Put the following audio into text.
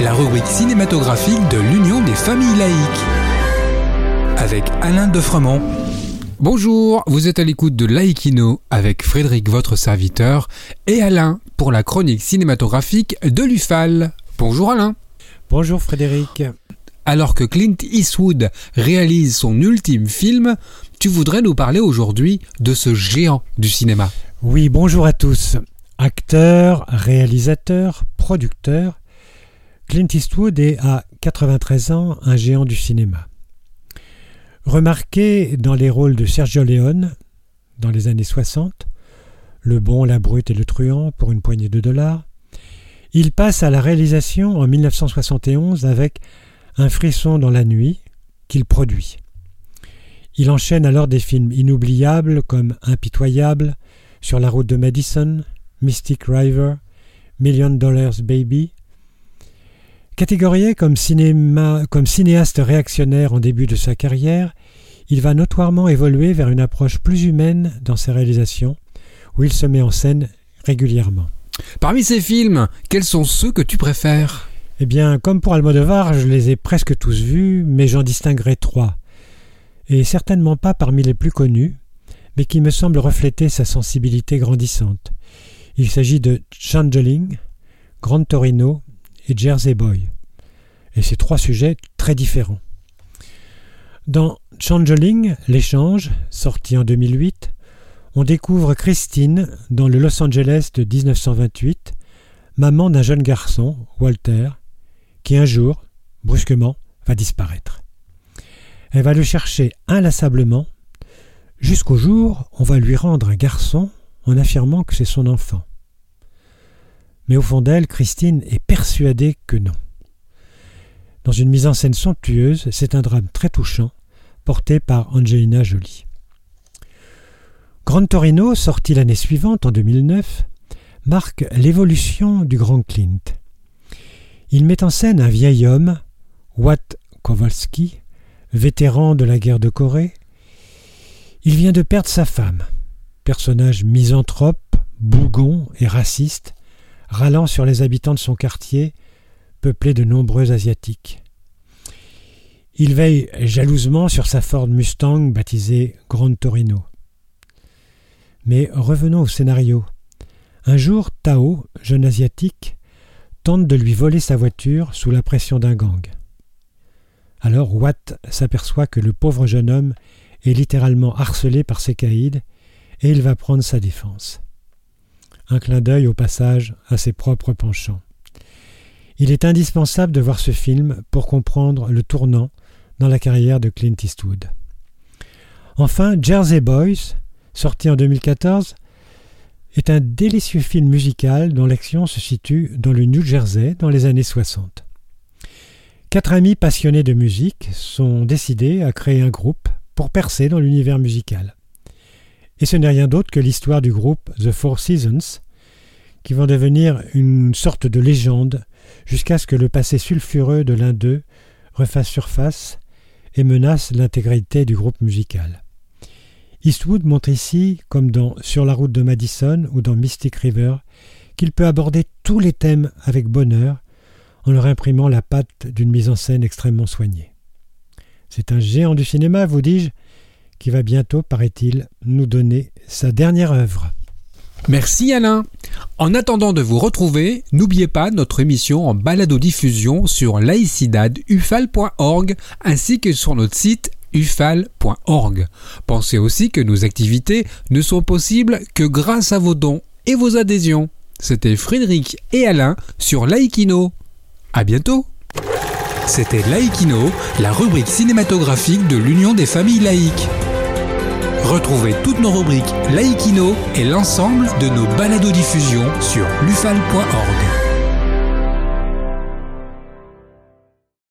La rubrique cinématographique de l'Union des familles laïques. Avec Alain Defremont. Bonjour, vous êtes à l'écoute de Laïkino avec Frédéric, votre serviteur, et Alain pour la chronique cinématographique de l'UFAL. Bonjour Alain. Bonjour Frédéric. Alors que Clint Eastwood réalise son ultime film, tu voudrais nous parler aujourd'hui de ce géant du cinéma. Oui, bonjour à tous. Acteur, réalisateur, producteur, Clint Eastwood est à 93 ans un géant du cinéma. Remarqué dans les rôles de Sergio Leone dans les années 60, Le bon, la brute et le truand pour une poignée de dollars, il passe à la réalisation en 1971 avec Un frisson dans la nuit qu'il produit. Il enchaîne alors des films inoubliables comme Impitoyable, Sur la route de Madison, Mystic River, Million Dollars Baby. Catégorié comme, cinéma, comme cinéaste réactionnaire en début de sa carrière, il va notoirement évoluer vers une approche plus humaine dans ses réalisations, où il se met en scène régulièrement. Parmi ces films, quels sont ceux que tu préfères? Eh bien, comme pour Almodovar, je les ai presque tous vus, mais j'en distinguerai trois, et certainement pas parmi les plus connus, mais qui me semblent refléter sa sensibilité grandissante. Il s'agit de Changeling, Grand Torino et Jersey Boy. Et ces trois sujets très différents. Dans Changeling, l'échange, sorti en 2008, on découvre Christine dans le Los Angeles de 1928, maman d'un jeune garçon, Walter, qui un jour, brusquement, va disparaître. Elle va le chercher inlassablement, jusqu'au jour où on va lui rendre un garçon en affirmant que c'est son enfant. Mais au fond d'elle, Christine est persuadée que non. Dans une mise en scène somptueuse, c'est un drame très touchant, porté par Angelina Jolie. Grand Torino, sorti l'année suivante, en 2009, marque l'évolution du grand Clint. Il met en scène un vieil homme, Watt Kowalski, vétéran de la guerre de Corée. Il vient de perdre sa femme, personnage misanthrope, bougon et raciste, râlant sur les habitants de son quartier, peuplé de nombreux Asiatiques. Il veille jalousement sur sa Ford Mustang baptisée Grand Torino. Mais revenons au scénario. Un jour, Tao, jeune asiatique, tente de lui voler sa voiture sous la pression d'un gang. Alors Watt s'aperçoit que le pauvre jeune homme est littéralement harcelé par ses caïds et il va prendre sa défense. Un clin d'œil au passage à ses propres penchants. Il est indispensable de voir ce film pour comprendre le tournant dans la carrière de Clint Eastwood. Enfin, Jersey Boys, sorti en 2014, est un délicieux film musical dont l'action se situe dans le New Jersey dans les années 60. Quatre amis passionnés de musique sont décidés à créer un groupe pour percer dans l'univers musical. Et ce n'est rien d'autre que l'histoire du groupe The Four Seasons, qui vont devenir une sorte de légende jusqu'à ce que le passé sulfureux de l'un d'eux refasse surface et menace l'intégrité du groupe musical. Eastwood montre ici, comme dans Sur la route de Madison ou dans Mystic River, qu'il peut aborder tous les thèmes avec bonheur en leur imprimant la patte d'une mise en scène extrêmement soignée. C'est un géant du cinéma, vous dis-je, qui va bientôt, paraît-il, nous donner sa dernière œuvre. Merci Alain. En attendant de vous retrouver, n'oubliez pas notre émission en balado-diffusion sur laicidadufal.org ainsi que sur notre site ufal.org. Pensez aussi que nos activités ne sont possibles que grâce à vos dons et vos adhésions. C'était Frédéric et Alain sur Laïkino. À bientôt. C'était Laïkino, la rubrique cinématographique de l'Union des familles laïques. Retrouvez toutes nos rubriques Laïkino et l'ensemble de nos balados diffusions sur lufal.org.